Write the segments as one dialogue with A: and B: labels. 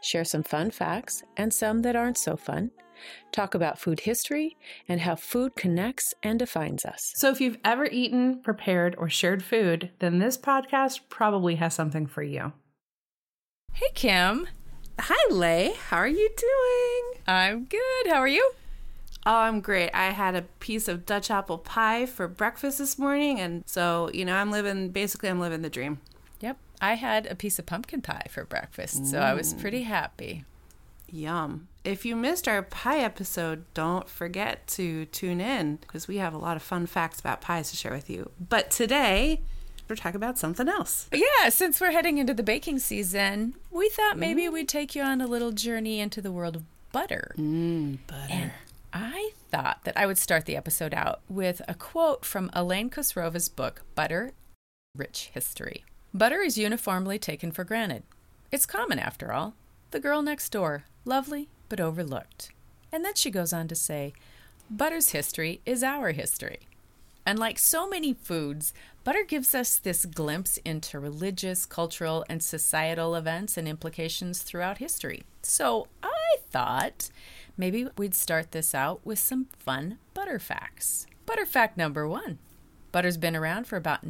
A: Share some fun facts and some that aren't so fun. Talk about food history and how food connects and defines us.
B: So, if you've ever eaten, prepared, or shared food, then this podcast probably has something for you.
C: Hey, Kim.
B: Hi, Leigh. How are you doing?
C: I'm good. How are you?
B: Oh, I'm great. I had a piece of Dutch apple pie for breakfast this morning, and so you know, I'm living basically, I'm living the dream.
C: I had a piece of pumpkin pie for breakfast, so I was pretty mm. happy.
B: Yum. If you missed our pie episode, don't forget to tune in because we have a lot of fun facts about pies to share with you. But today, we're talking about something else.
C: Yeah, since we're heading into the baking season, we thought maybe mm. we'd take you on a little journey into the world of butter.
B: Mmm, butter.
C: And I thought that I would start the episode out with a quote from Elaine Khosrova's book, Butter Rich History. Butter is uniformly taken for granted. It's common, after all. The girl next door, lovely but overlooked. And then she goes on to say, Butter's history is our history. And like so many foods, butter gives us this glimpse into religious, cultural, and societal events and implications throughout history. So I thought maybe we'd start this out with some fun butter facts. Butter fact number one butter's been around for about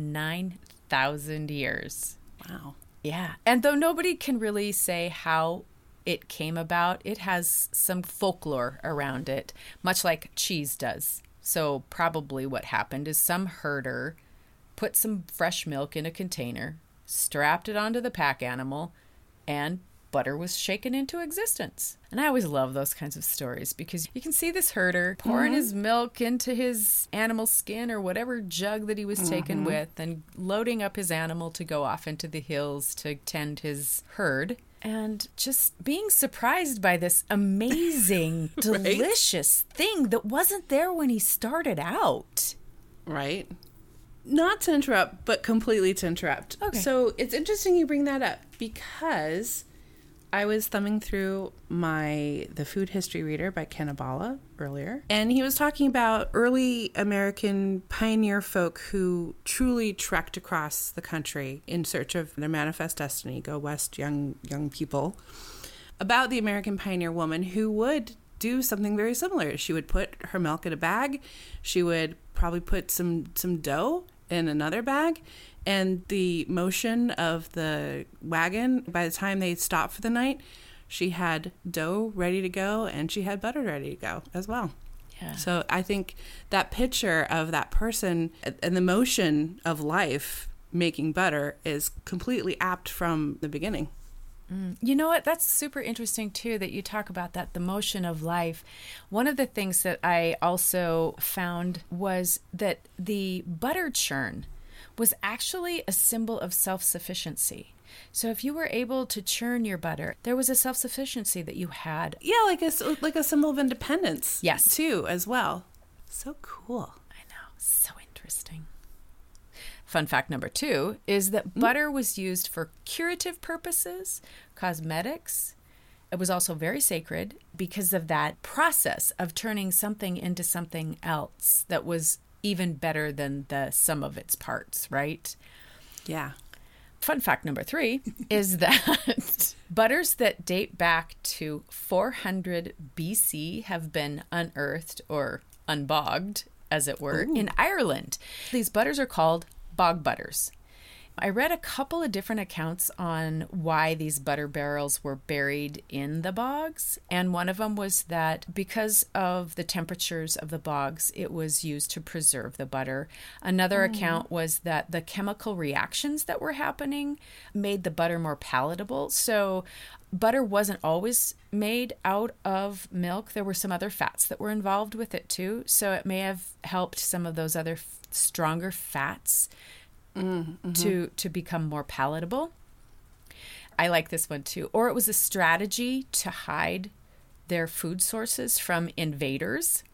C: 9,000 years.
B: Wow.
C: Yeah. And though nobody can really say how it came about, it has some folklore around it, much like cheese does. So, probably what happened is some herder put some fresh milk in a container, strapped it onto the pack animal, and butter was shaken into existence. And I always love those kinds of stories because you can see this herder pouring mm-hmm. his milk into his animal skin or whatever jug that he was taken mm-hmm. with and loading up his animal to go off into the hills to tend his herd. And just being surprised by this amazing, delicious thing that wasn't there when he started out.
B: Right? Not to interrupt, but completely to interrupt.
C: Okay.
B: So it's interesting you bring that up because I was thumbing through my The Food History Reader by Ken Albala earlier, and he was talking about early American pioneer folk who truly trekked across the country in search of their manifest destiny. Go west, young young people. About the American pioneer woman who would do something very similar. She would put her milk in a bag. She would probably put some some dough in another bag and the motion of the wagon by the time they stopped for the night she had dough ready to go and she had butter ready to go as well
C: Yeah.
B: so i think that picture of that person and the motion of life making butter is completely apt from the beginning mm.
C: You know what? That's super interesting too that you talk about that the motion of life. One of the things that I also found was that the butter churn was actually a symbol of self sufficiency. So if you were able to churn your butter, there was a self sufficiency that you had.
B: yeah like a like a symbol of independence
C: Yes.
B: too as well so cool
C: I know, so interesting. Fun fact number two is that mm-hmm. butter was used for curative purposes, cosmetics. It was also very sacred because of that process of turning something into something else that was even better than the sum of its parts, right?
B: yeah
C: Fun fact number three is that butters that date back to 400 BC have been unearthed or unbogged, as it were, in Ireland. These butters are called bog butters. I read a couple of different accounts on why these butter barrels were buried in the bogs, and one of them was that because of the temperatures of the bogs, it was used to preserve the butter. Another hmm. account was that the chemical reactions that were happening made the butter more palatable. So, butter wasn't always made out of milk. There were some other fats that were involved with it too. So, it may have helped some of those other f- stronger fats to to become more palatable. I like this one too. Or it was a strategy to hide their food sources from invaders.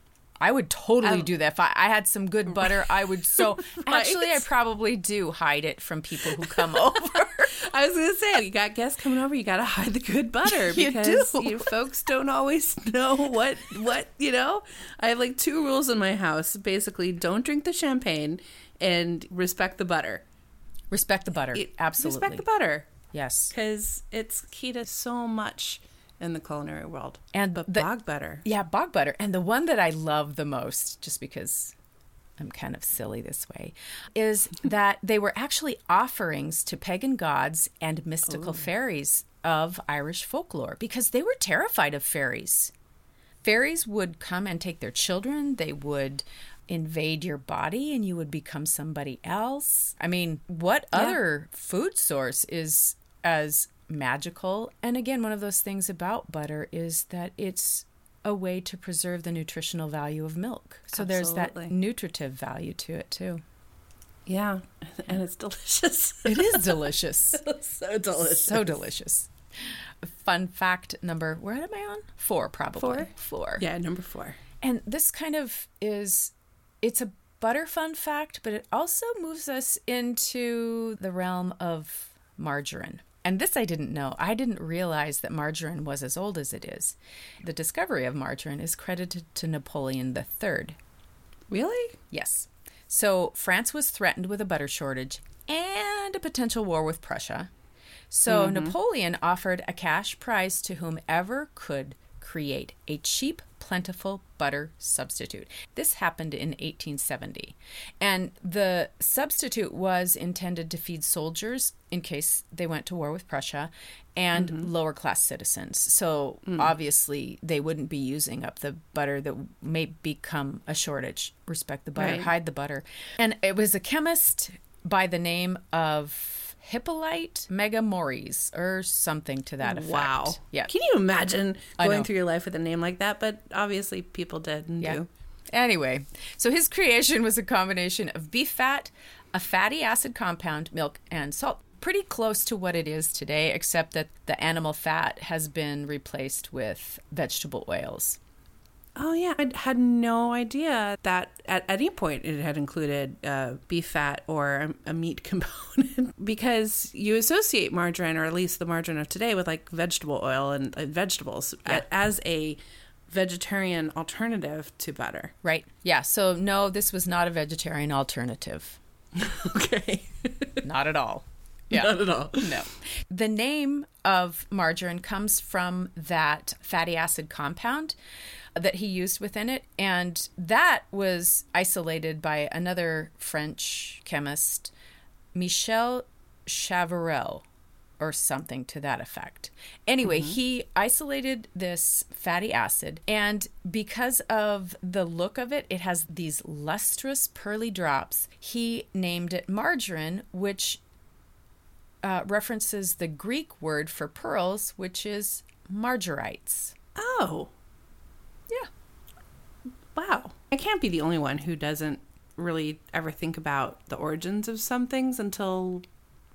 C: I would totally do that. If I, I had some good butter, I would so actually I probably do hide it from people who come over.
B: I was gonna say, you got guests coming over, you gotta hide the good butter
C: You
B: because
C: do.
B: you folks don't always know what what you know. I have like two rules in my house. Basically, don't drink the champagne and respect the butter.
C: Respect the butter.
B: It-
C: Absolutely.
B: respect the butter
C: yes.
B: because it's key to so much in the culinary world.
C: And
B: but
C: the-
B: bog butter,
C: Yeah, bog butter. And the one that I love the most, just because I'm kind of silly this way, is that they were actually offerings to pagan gods and mystical fairies of Irish folklore because they were terrified of fairies. Fairies would come and take their children, they would invade your body and you would become somebody else. I mean, what other food source is as magical? And again, one of those things about butter is that it's a way to preserve the nutritional value of milk. So there's that nutritive value to it too.
B: yeah, and it's delicious.
C: It is delicious.
B: so delicious.
C: so delicious. Fun fact number, where am I on? Four, probably.
B: Four?
C: Four.
B: Yeah, number four.
C: And this kind of is it's a butter fun fact, but it also moves us into the realm of margarine. And this I didn't know. I didn't realize that margarine was as old as it is. The discovery of margarine is credited to Napoleon III.
B: Really?
C: Yes. So France was threatened with a butter shortage and a potential war with Prussia. So mm-hmm. Napoleon offered a cash prize to whomever could create a cheap, plentiful butter substitute. This happened in 1870. And the substitute was intended to feed soldiers in case they went to war with Prussia and mm-hmm. lower class citizens. So mm. obviously they wouldn't be using up the butter that may become a shortage. Respect the butter,
B: Right.
C: hide the butter. And it was a chemist by the name of Hippolyte Mège-Mouriès or something to that effect.
B: Wow.
C: Yeah.
B: Can you imagine going through your life with a name like that? But obviously, people did and
C: Yeah.
B: do.
C: Anyway, so his creation was a combination of beef fat, a fatty acid compound, milk, and salt. Pretty close to what it is today, except that the animal fat has been replaced with vegetable oils.
B: Oh yeah, I had no idea that at any point it had included uh, beef fat or a, a meat component because you associate margarine, or at least the margarine of today, with like vegetable oil and uh, vegetables
C: Yeah.
B: a- as a vegetarian alternative to butter.
C: Right. Yeah. So, no, this was not a vegetarian alternative.
B: Okay,
C: Not at all. Yeah.
B: not at all.
C: No. The name of margarine comes from that fatty acid compound that he used within it. And that was isolated by another French chemist, Michel Chavarel, or something to that effect. Anyway, he isolated this fatty acid, and because of the look of it, it has these lustrous pearly drops. He named it margarine, which uh, references the Greek word for pearls, which is margarites.
B: Oh,
C: Yeah.
B: wow! I can't be the only one who doesn't really ever think about the origins of some things until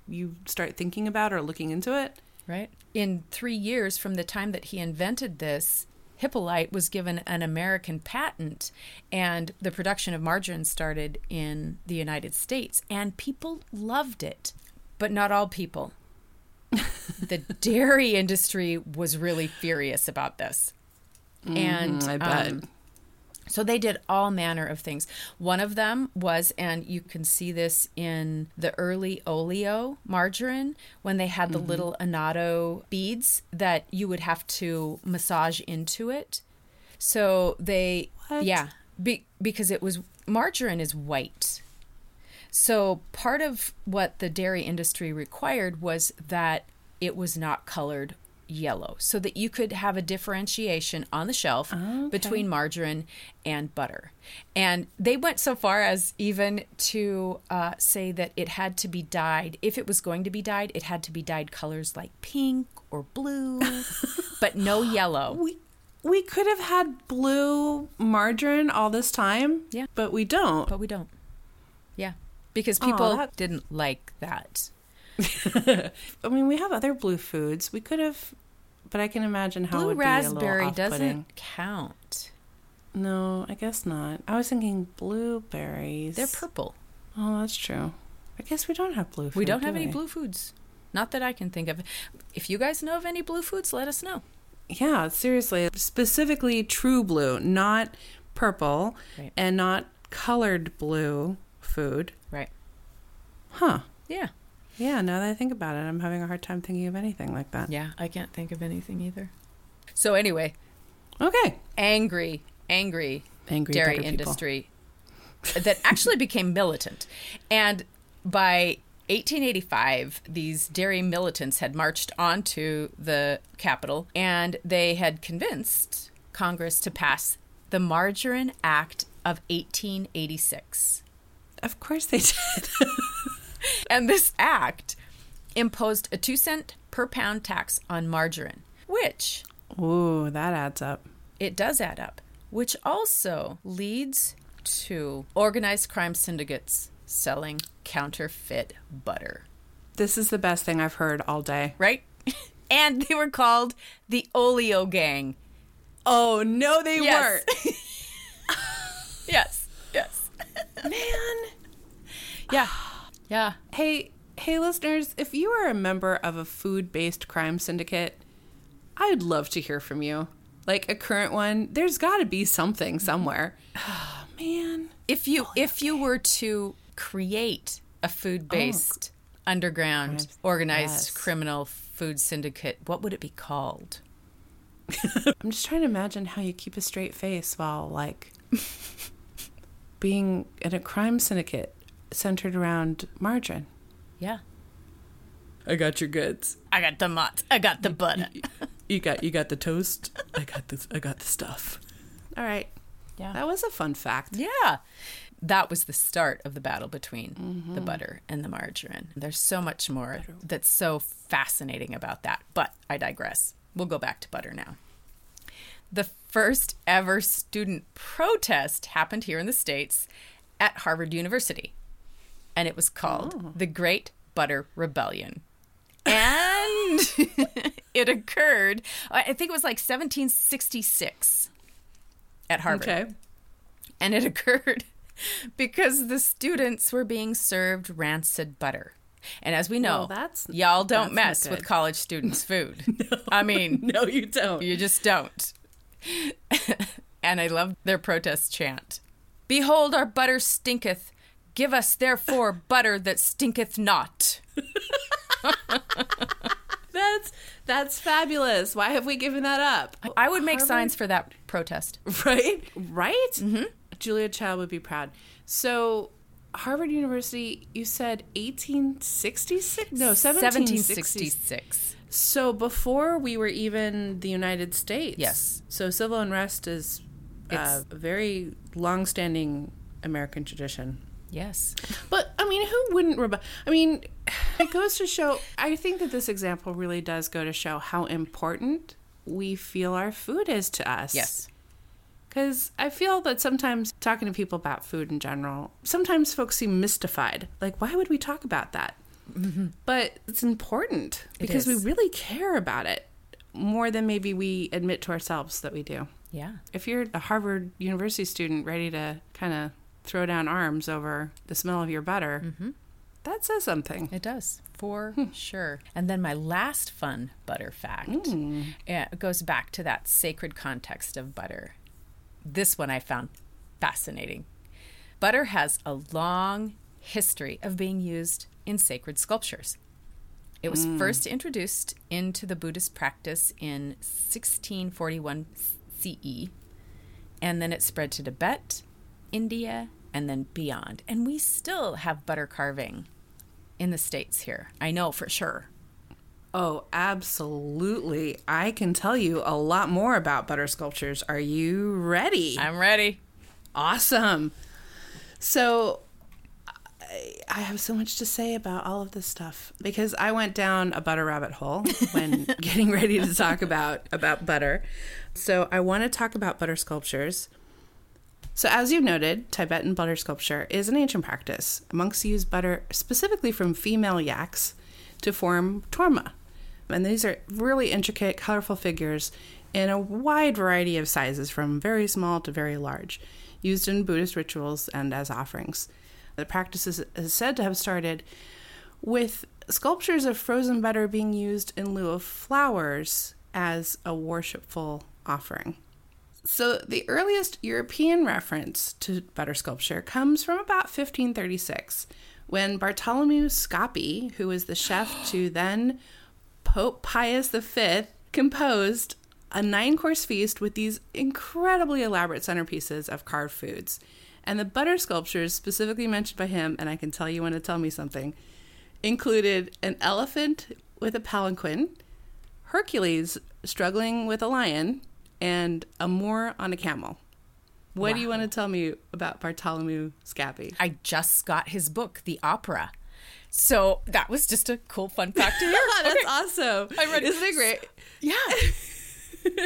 B: you start thinking about or looking into it.
C: Right? In three years from the time that he invented this, Hippolyte was given an American patent, and the production of margarine started in the United States, and people loved it. But not all people. the dairy industry was really furious about this. And
B: Mm, I bet.
C: um, So they did all manner of things. One of them was, and you can see this in the early oleo margarine, when they had the little annatto beads that you would have to massage into it. So they,
B: What?
C: yeah, be, because it was margarine is white. So part of what the dairy industry required was that it was not colored yellow so that you could have a differentiation on the shelf between margarine and butter. And they went so far as even to uh, say that it had to be dyed. If it was going to be dyed, it had to be dyed colors like pink or blue, but no yellow.
B: We we could have had blue margarine all this time.
C: Yeah.
B: But we don't.
C: But we don't. Yeah. Because people
B: that-
C: didn't like that.
B: I mean, we have other blue foods. We could have but I can imagine how
C: Blue
B: would
C: raspberry
B: be a little off-putting.
C: Blue raspberry doesn't count.
B: No, I guess not. I was thinking blueberries.
C: They're purple.
B: Oh, that's true. I guess we don't have blue.
C: Foods.
B: We
C: don't
B: do
C: have any
B: we?
C: blue foods. Not that I can think of. If you guys know of any blue foods, let us know.
B: Yeah, seriously. Specifically, true blue, not purple,
C: Right.
B: and not colored blue food.
C: Right.
B: Huh.
C: Yeah.
B: Yeah. Now that I think about it, I'm having a hard time thinking of anything like that.
C: Yeah, I can't think of anything either. So anyway,
B: Okay.
C: angry, angry
B: Angry
C: dairy industry that actually became militant. And by 1885, these dairy militants had marched onto the Capitol and they had convinced Congress to pass the Margarine Act of 1886.
B: Of course they did.
C: And this act imposed a two cent per pound tax on margarine, which
B: Ooh, that adds up.
C: it does add up, which also leads to organized crime syndicates selling counterfeit butter,
B: This is the best thing I've heard all day.
C: right? and they were called the Oleo Gang.
B: Oh no, they
C: Yes. Weren't. yes.
B: Yes. Man.
C: Yeah. Yeah.
B: Hey, hey, listeners, if you are a member of a food based crime syndicate, I'd love to hear from you. Like a current one, there's got to be something somewhere. Oh, man.
C: If you if you were to create a food-based oh, underground
B: Crimes.
C: organized
B: Yes.
C: criminal food syndicate, what would it be called?
B: I'm just trying to imagine how you keep a straight face while, like, being in a crime syndicate centered around margarine.
C: Yeah.
B: I got your goods.
C: I got the mott. I got the butter.
B: You got you got the toast. I got this. I got the stuff. All right.
C: Yeah.
B: That was a fun fact.
C: Yeah. That was the start of the battle between mm-hmm. the butter and the margarine. There's so much more that's so fascinating about that, but I digress. We'll go back to butter now. The first ever student protest happened here in the States at Harvard University, and it was called oh. the Great Butter Rebellion. And it occurred, I think it was like 1766 at Harvard
B: Okay.
C: and it occurred because the students were being served rancid butter. And as we know,
B: Well, that's-
C: y'all don't mess with college students' food. I mean,
B: No, you don't.
C: you just don't. and I love their protest chant Behold, our butter stinketh. Give us therefore butter that stinketh not.
B: That's that's fabulous. Why have we given that up?
C: I would make
B: Harvard-
C: signs for that protest.
B: Right? Right? Mm-hmm. Julia Child would be proud. So, Harvard University, you said 1866? No, 1766.
C: 1766.
B: So, before we were even the United States.
C: Yes.
B: So, civil unrest is uh, a very long standing American tradition.
C: Yes.
B: But I mean, who wouldn't rebel? I mean, it goes to show. I think that this example really does go to show how important we feel our food is to us.
C: Yes.
B: Because I feel that sometimes talking to people about food in general, sometimes folks seem mystified. Like, why would we talk about that? Mm-hmm. But it's important
C: It
B: because we really care about it more than maybe we admit to ourselves that we do.
C: Yeah.
B: If you're a Harvard University student ready to kind of throw down arms over the smell of your butter,
C: Mm-hmm.
B: that says something.
C: It does, for hmm. sure. And then my last fun butter fact yeah, it goes back to that sacred context of butter. This one I found fascinating. Butter has a long history of being used in sacred sculptures. It was hmm. first introduced into the Buddhist practice in 1641 CE, and then it spread to Tibet, India, and then beyond. And we still have butter carving in the States here. I know for sure.
B: Oh, absolutely. I can tell you a lot more about butter sculptures. Are you ready?
C: I'm ready.
B: Awesome. So I, I have so much to say about all of this stuff because I went down a butter rabbit hole when getting ready to talk about about butter. So I want to talk about butter sculptures. So as you noted, Tibetan butter sculpture is an ancient practice. Monks use butter specifically from female yaks to form torma, And these are really intricate, colorful figures in a wide variety of sizes, from very small to very large, used in Buddhist rituals and as offerings. The practice is, is said to have started with sculptures of frozen butter being used in lieu of flowers as a worshipful offering. So, the earliest European reference to butter sculpture comes from about 1536 when Bartholomew Scappi, who was the chef to then Pope Pius V, composed a nine course feast with these incredibly elaborate centerpieces of carved foods. And the butter sculptures specifically mentioned by him, and I can tell you when to tell me something, included an elephant with a palanquin, Hercules struggling with a lion, and a Moor on a camel. What do you want to tell me about Bartholomew Scappi?
C: I just got his book, The Opera. So that was just a cool fun fact to hear.
B: That's
C: Okay.
B: awesome.
C: I read-
B: Isn't it great?
C: Yeah.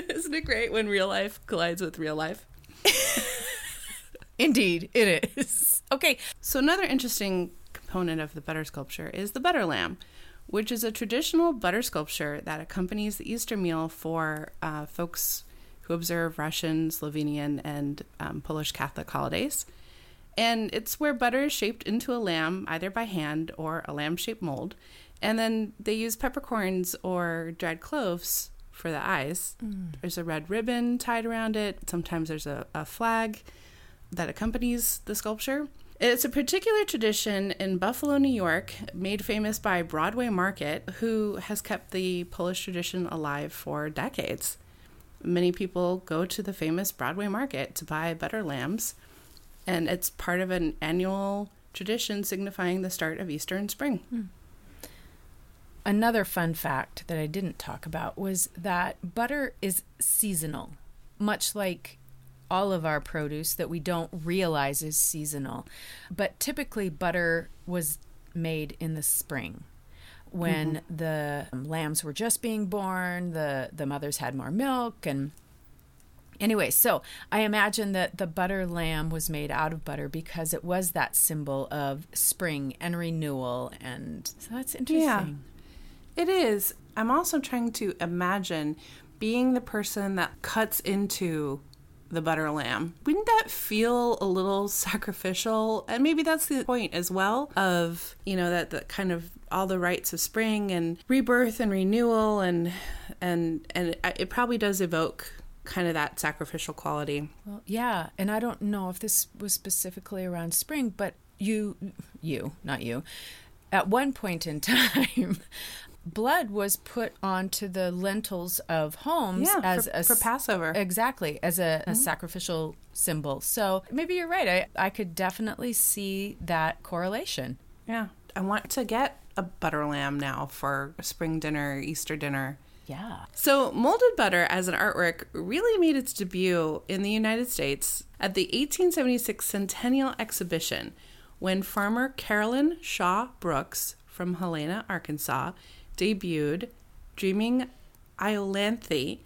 B: Isn't it great when real life collides with real life?
C: Indeed, it is. Okay.
B: So another interesting component of the butter sculpture is the butter lamb, which is a traditional butter sculpture that accompanies the Easter meal for uh, folks who observe Russian, Slovenian, and um, Polish Catholic holidays. And it's where butter is shaped into a lamb, either by hand or a lamb shaped mold. And then they use peppercorns or dried cloves for the eyes. There's a red ribbon tied around it. Sometimes there's a, a flag that accompanies the sculpture. It's a particular tradition in Buffalo, New York, made famous by Broadway Market, who has kept the Polish tradition alive for decades. Many people go to the famous Broadway Market to buy butter lambs, and it's part of an annual tradition signifying the start of Easter and spring. Hmm.
C: Another fun fact that I didn't talk about was that butter is seasonal, much like all of our produce that we don't realize is seasonal. But typically, butter was made in the spring when mm-hmm. the um, lambs were just being born, the, the mothers had more milk, and Anyway, so I imagine that the butter lamb was made out of butter because it was that symbol of spring and renewal. And so that's interesting. Yeah.
B: It is. I'm also trying to imagine being the person that cuts into the butter lamb. Wouldn't that feel a little sacrificial? And maybe that's the point as well of, you know, that the kind of all the rites of spring and rebirth and renewal and and and it probably does evoke kind of that sacrificial quality.
C: Well, yeah, and I don't know if this was specifically around spring, but you, you, not you, at one point in time, blood was put onto the lentils of homes
B: Yeah,
C: as
B: for-
C: a
B: for Passover. Mm-hmm.
C: Exactly, as a, a sacrificial symbol. So maybe you're right. I, I could definitely see that correlation.
B: Yeah. I want to get a butter lamb now for spring dinner, Easter dinner.
C: Yeah.
B: So, molded butter as an artwork really made its debut in the United States at the 1876 Centennial Exhibition when farmer Carolyn Shawk Brooks from Helena, Arkansas, debuted Dreaming Iolanthe,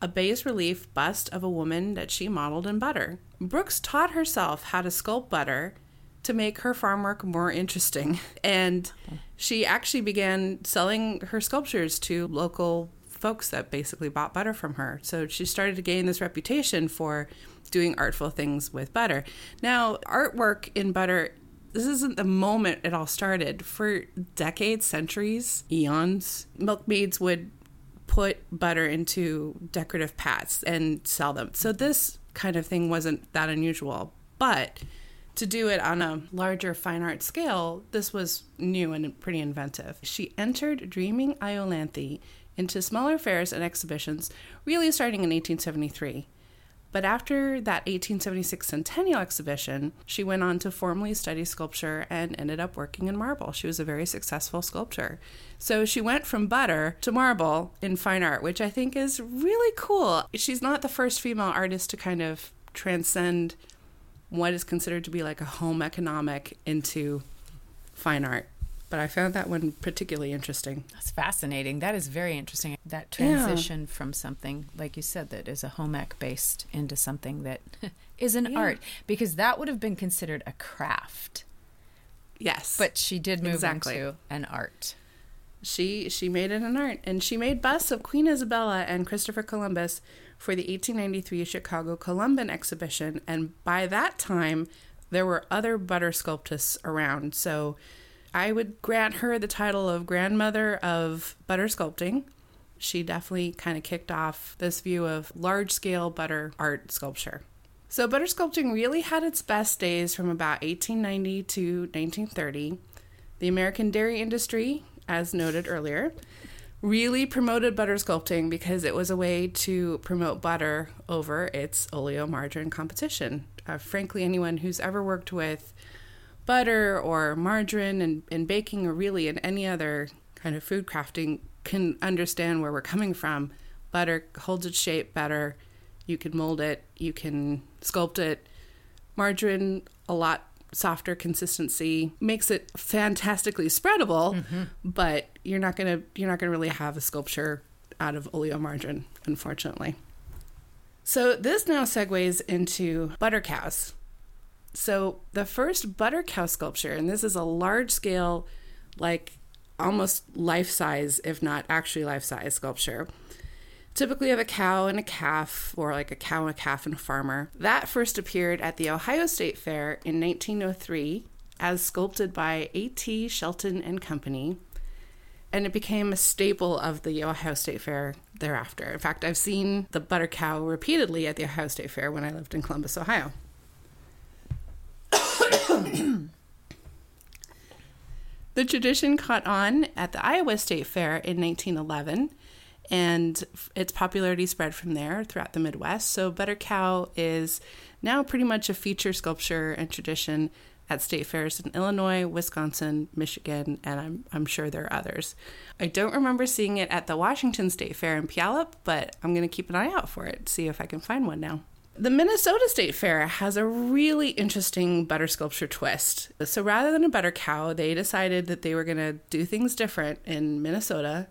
B: a bas relief bust of a woman that she modeled in butter. Brooks taught herself how to sculpt butter to make her farm work more interesting. And she actually began selling her sculptures to local folks that basically bought butter from her. So she started to gain this reputation for doing artful things with butter. Now, artwork in butter, this isn't the moment it all started. For decades, centuries, eons, milkmaids would put butter into decorative pats and sell them. So this kind of thing wasn't that unusual. But to do it on a larger fine art scale, this was new and pretty inventive. She entered Dreaming Iolanthe into smaller fairs and exhibitions, really starting in 1873. But after that 1876 Centennial exhibition, she went on to formally study sculpture and ended up working in marble. She was a very successful sculptor. So she went from butter to marble in fine art, which I think is really cool. She's not the first female artist to kind of transcend what is considered to be like a home economic into fine art. But I found that one particularly interesting.
C: That's fascinating. That is very interesting. That
B: Yeah.
C: transition from something, like you said, that is a home ec based into something that is an
B: Yeah.
C: art, because that would have been considered a craft.
B: Yes.
C: But she did move
B: Exactly.
C: into an art.
B: She she made it an art, and she made busts of Queen Isabella and Christopher Columbus for the 1893 Chicago Columbian exhibition. And by that time, there were other butter sculptists around. So I would grant her the title of grandmother of butter sculpting. She definitely kind of kicked off this view of large scale butter art sculpture. So, butter sculpting really had its best days from about 1890 to 1930. The American dairy industry, as noted earlier, really promoted butter sculpting because it was a way to promote butter over its oleomargarine competition. Uh, frankly, anyone who's ever worked with butter or margarine and in baking or really in any other kind of food crafting can understand where we're coming from. Butter holds its shape better. You can mold it, you can sculpt it. Margarine, a lot softer consistency makes it fantastically spreadable, mm-hmm. but you're not gonna you're not gonna really have a sculpture out of oleomargarine, unfortunately. So this now segues into butter cows. So the first butter cow sculpture, and this is a large scale, like almost life size, if not actually life size sculpture. Typically of a cow and a calf, or like a cow and a calf and a farmer. That first appeared at the Ohio State Fair in 1903 as sculpted by A.T. Shelton and Company, and it became a staple of the Ohio State Fair thereafter. In fact, I've seen the butter cow repeatedly at the Ohio State Fair when I lived in Columbus, Ohio. the tradition caught on at the Iowa State Fair in 1911 and its popularity spread from there throughout the Midwest. So, Butter Cow is now pretty much a feature sculpture and tradition at state fairs in Illinois, Wisconsin, Michigan, and I'm, I'm sure there are others. I don't remember seeing it at the Washington State Fair in Puyallup, but I'm going to keep an eye out for it, see if I can find one now. The Minnesota State Fair has a really interesting butter sculpture twist. So rather than a butter cow, they decided that they were going to do things different in Minnesota.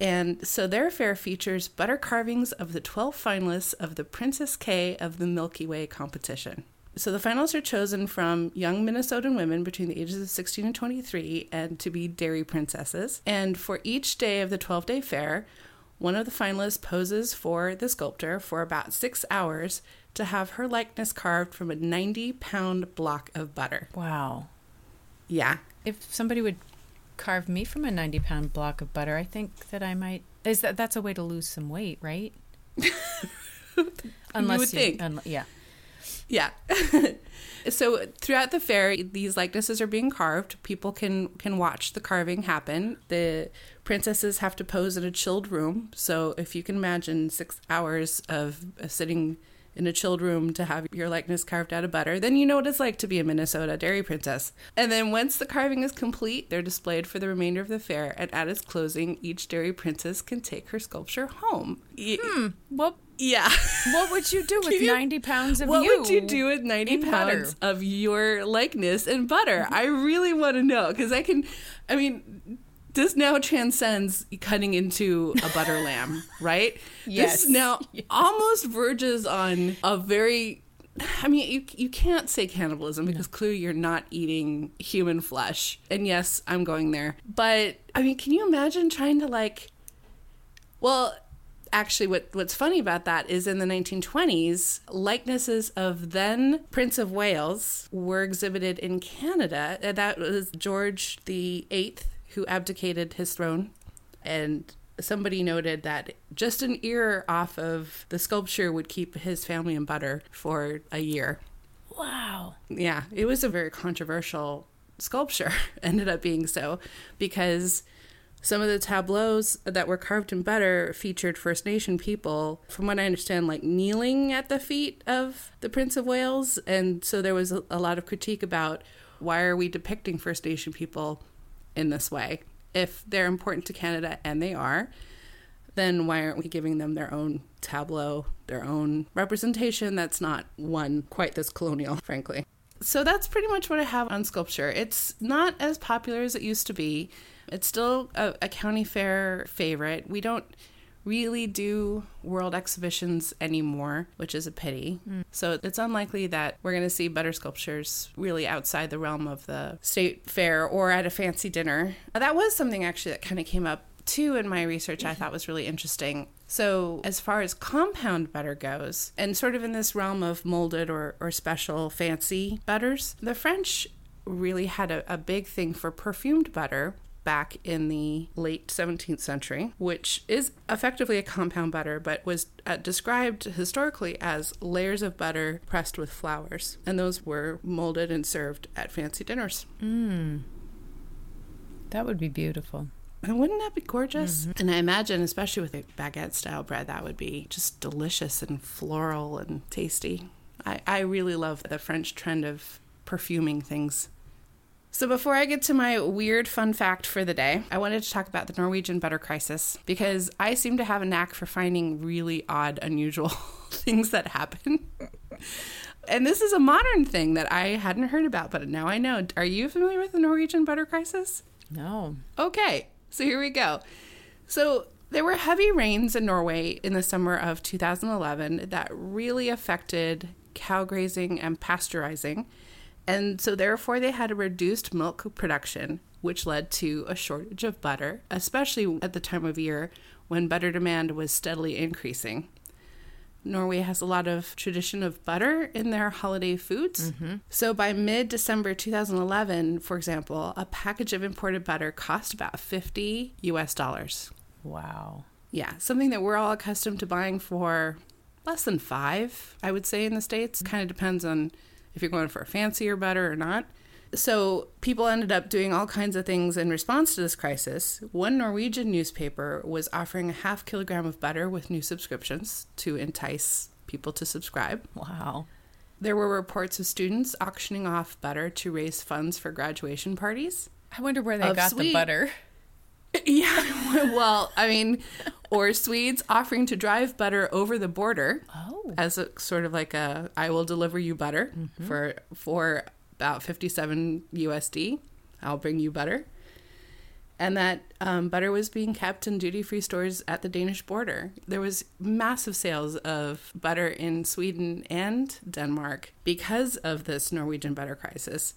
B: And so their fair features butter carvings of the 12 finalists of the Princess Kay of the Milky Way competition. So the finalists are chosen from young Minnesotan women between the ages of 16 and 23 and to be dairy princesses. And for each day of the 12 day fair, one of the finalists poses for the sculptor for about six hours to have her likeness carved from a 90 pound block of butter.
C: Wow.
B: Yeah.
C: If somebody would carve me from a 90 pound block of butter, I think that I might. Is that that's a way to lose some weight, right?
B: Unless you would you, think. Un,
C: yeah.
B: Yeah. so throughout the fair, these likenesses are being carved. People can can watch the carving happen. The princesses have to pose in a chilled room. So if you can imagine six hours of uh, sitting in a chilled room to have your likeness carved out of butter, then you know what it's like to be a Minnesota dairy princess. And then once the carving is complete, they're displayed for the remainder of the fair. And at its closing, each dairy princess can take her sculpture home.
C: Hmm. What
B: yeah.
C: What would you do with you, 90 pounds of
B: what
C: you?
B: What would you do with 90 pounds butter? of your likeness and butter? I really want to know because I can, I mean, this now transcends cutting into a butter lamb, right?
C: Yes.
B: This now yes. almost verges on a very I mean, you you can't say cannibalism because no. clearly you're not eating human flesh. And yes, I'm going there. But I mean, can you imagine trying to like well, actually what what's funny about that is in the 1920s likenesses of then prince of wales were exhibited in canada uh, that was george the eighth who abdicated his throne. And somebody noted that just an ear off of the sculpture would keep his family in butter for a year.
C: Wow.
B: Yeah it was a very controversial sculpture ended up being so because some of the tableaus that were carved in butter featured First Nation people, from what I understand, like kneeling at the feet of the Prince of Wales. And so there was a, a lot of critique about why are we depicting First Nation people in this way? If they're important to Canada, and they are, then why aren't we giving them their own tableau, their own representation that's not one quite this colonial, frankly? So that's pretty much what I have on sculpture. It's not as popular as it used to be. It's still a, a county fair favorite. We don't really do world exhibitions anymore, which is a pity. Hmm. So it's unlikely that we're going to see butter sculptures really outside the realm of the state fair or at a fancy dinner. That was something actually that kind of came up too in my research I mm-hmm. thought was really interesting. So, as far as compound butter goes, and sort of in this realm of molded or, or special fancy butters, the French really had a, a big thing for perfumed butter back in the late 17th century, which is effectively a compound butter, but was uh, described historically as layers of butter pressed with flowers. And those were molded and served at fancy dinners.
C: That would be beautiful.
B: And wouldn't that be gorgeous? And I imagine, especially with a baguette style bread, that would be just delicious and floral and tasty. I, I really love the French trend of perfuming things. So, before I get to my weird fun fact for the day, I wanted to talk about the Norwegian butter crisis because I seem to have a knack for finding really odd, unusual things that happen. And this is a modern thing that I hadn't heard about, but now I know. Are you familiar with the Norwegian butter crisis?
C: No.
B: Okay, so here we go. So there were heavy rains in Norway in the summer of 2011 that really affected cow grazing and pasteurizing. And so therefore they had a reduced milk production, which led to a shortage of butter, especially at the time of year when butter demand was steadily increasing. Norway has a lot of tradition of butter in their holiday foods. Mm-hmm. So by mid December 2011, for example, a package of imported butter cost about 50 US dollars.
C: Wow.
B: Yeah, something that we're all accustomed to buying for less than five, I would say, in the States. Mm-hmm. Kind of depends on if you're going for a fancier butter or not. So people ended up doing all kinds of things in response to this crisis. One Norwegian newspaper was offering a half kilogram of butter with new subscriptions to entice people to subscribe.
C: Wow.
B: There were reports of students auctioning off butter to raise funds for graduation parties.
C: I wonder where they got the butter.
B: Yeah, well, I mean, or Swedes offering to drive butter over the border
C: Oh.
B: as a sort of like a I will deliver you butter for for about 57 USD. I'll bring you butter. And that um, butter was being kept in duty free stores at the Danish border. There was massive sales of butter in Sweden and Denmark because of this Norwegian butter crisis,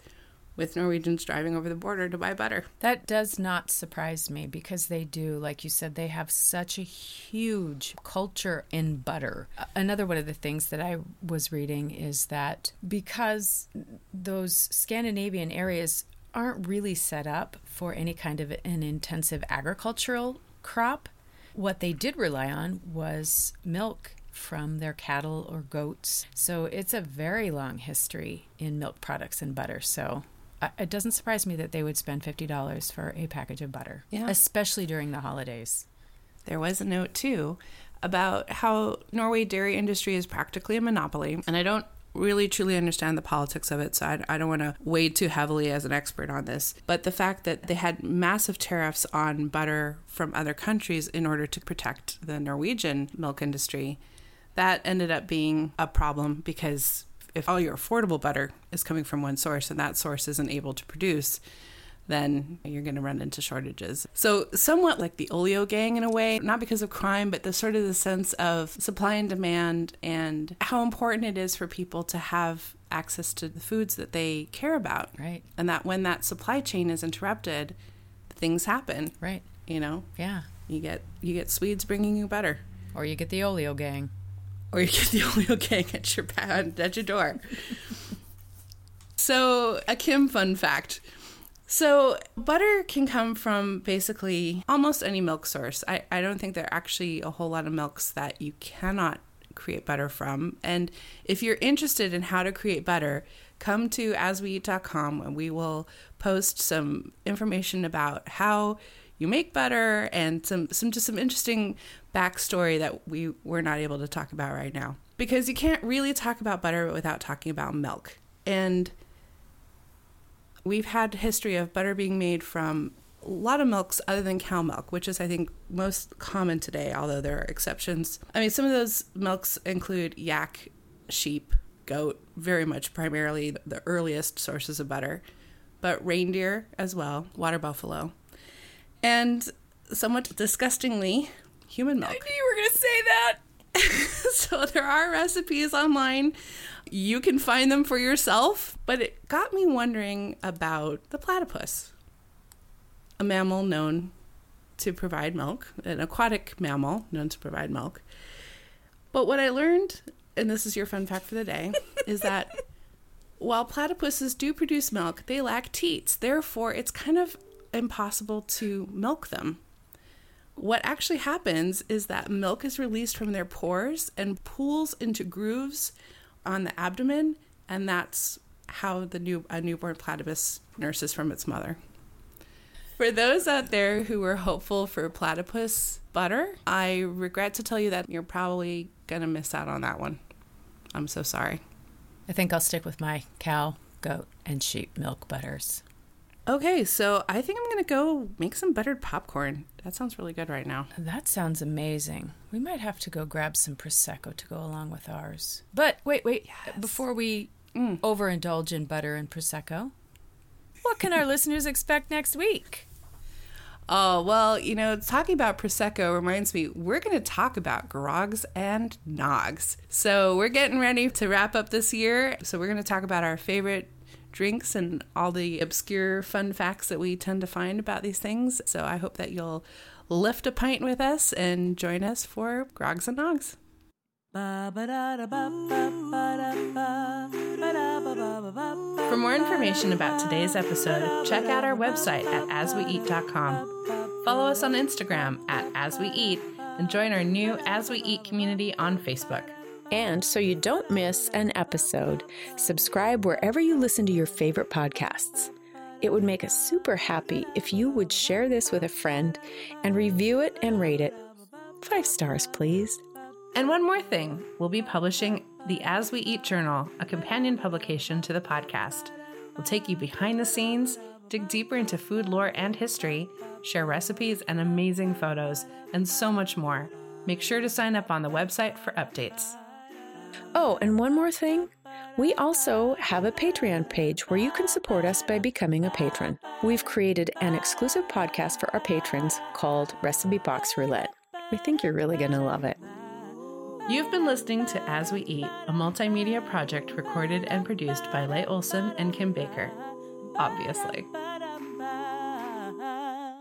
B: with Norwegians driving over the border to buy butter.
C: That does not surprise me because they do, like you said, they have such a huge culture in butter. Another one of the things that I was reading is that because those Scandinavian areas aren't really set up for any kind of an intensive agricultural crop, what they did rely on was milk from their cattle or goats. So it's a very long history in milk products and butter. So it doesn't surprise me that they would spend $50 for a package of butter,
B: Yeah.
C: especially during the holidays.
B: there was a note too about how Norway dairy industry is practically a monopoly, and I don't really truly understand the politics of it, so I, I don't want to wade too heavily as an expert on this. But the fact that they had massive tariffs on butter from other countries in order to protect the Norwegian milk industry, that ended up being a problem because if all your affordable butter is coming from one source and that source isn't able to produce, then you're going to run into shortages. So, somewhat like the oleo gang in a way, not because of crime, but the sort of the sense of supply and demand and how important it is for people to have access to the foods that they care about.
C: Right.
B: And that when that supply chain is interrupted, things happen.
C: Right.
B: You know,
C: Yeah.
B: you get you get Swedes bringing you butter,
C: Or you get the oleo gang.
B: Or you get the oleo gang at your at your door. So, a Kim fun fact. So, butter can come from basically almost any milk source. I, I don't think there are actually a whole lot of milks that you cannot create butter from. And if you're interested in how to create butter, come to asweeat.com and we will post some information about how you make butter and some, some just some interesting backstory that we we're not able to talk about right now. Because you can't really talk about butter without talking about milk. And we've had history of butter being made from a lot of milks other than cow milk, which is I think most common today, although there are exceptions. I mean, some of those milks include yak, sheep, goat, very much primarily the earliest sources of butter, but reindeer as well, water buffalo. And somewhat disgustingly, human milk.
C: I knew you were going to say that.
B: so there are recipes online. You can find them for yourself, but it got me wondering about the platypus, a mammal known to provide milk, an aquatic mammal known to provide milk. But what I learned, and this is your fun fact for the day, is that while platypuses do produce milk, they lack teats. Therefore, it's kind of impossible to milk them. What actually happens is that milk is released from their pores and pools into grooves on the abdomen, and that's how the new a newborn platypus nurses from its mother. For those out there who were hopeful for platypus butter, I regret to tell you that you're probably gonna miss out on that one. I'm so sorry.
C: I think I'll stick with my cow, goat, and sheep milk butters.
B: Okay, so I think I'm gonna go make some buttered popcorn. That sounds really good right now.
C: That sounds amazing. We might have to go grab some Prosecco to go along with ours. But wait, wait. Before we mm. overindulge in butter and Prosecco, what can our listeners expect next week?
B: Oh, well, you know, talking about Prosecco reminds me, we're going to talk about grogs and nogs. So we're getting ready to wrap up this year. So we're going to talk about our favorite drinks and all the obscure fun facts that we tend to find about these things. So I hope that you'll lift a pint with us and join us for Grogs and Nogs. For more information about today's episode, check out our website at asweeat.com. Follow us on Instagram at asweeat and join our new As We Eat community on Facebook.
A: And so you don't miss an episode, subscribe wherever you listen to your favorite podcasts. It would make us super happy if you would share this with a friend and review it and rate it. Five stars, please.
B: And one more thing we'll be publishing the As We Eat Journal, a companion publication to the podcast. We'll take you behind the scenes, dig deeper into food lore and history, share recipes and amazing photos, and so much more. Make sure to sign up on the website for updates.
A: Oh, and one more thing. We also have a Patreon page where you can support us by becoming a patron. We've created an exclusive podcast for our patrons called Recipe Box Roulette. We think you're really going to love it.
B: You've been listening to As We Eat, a multimedia project recorded and produced by Leigh Olson and Kim Baker. Obviously.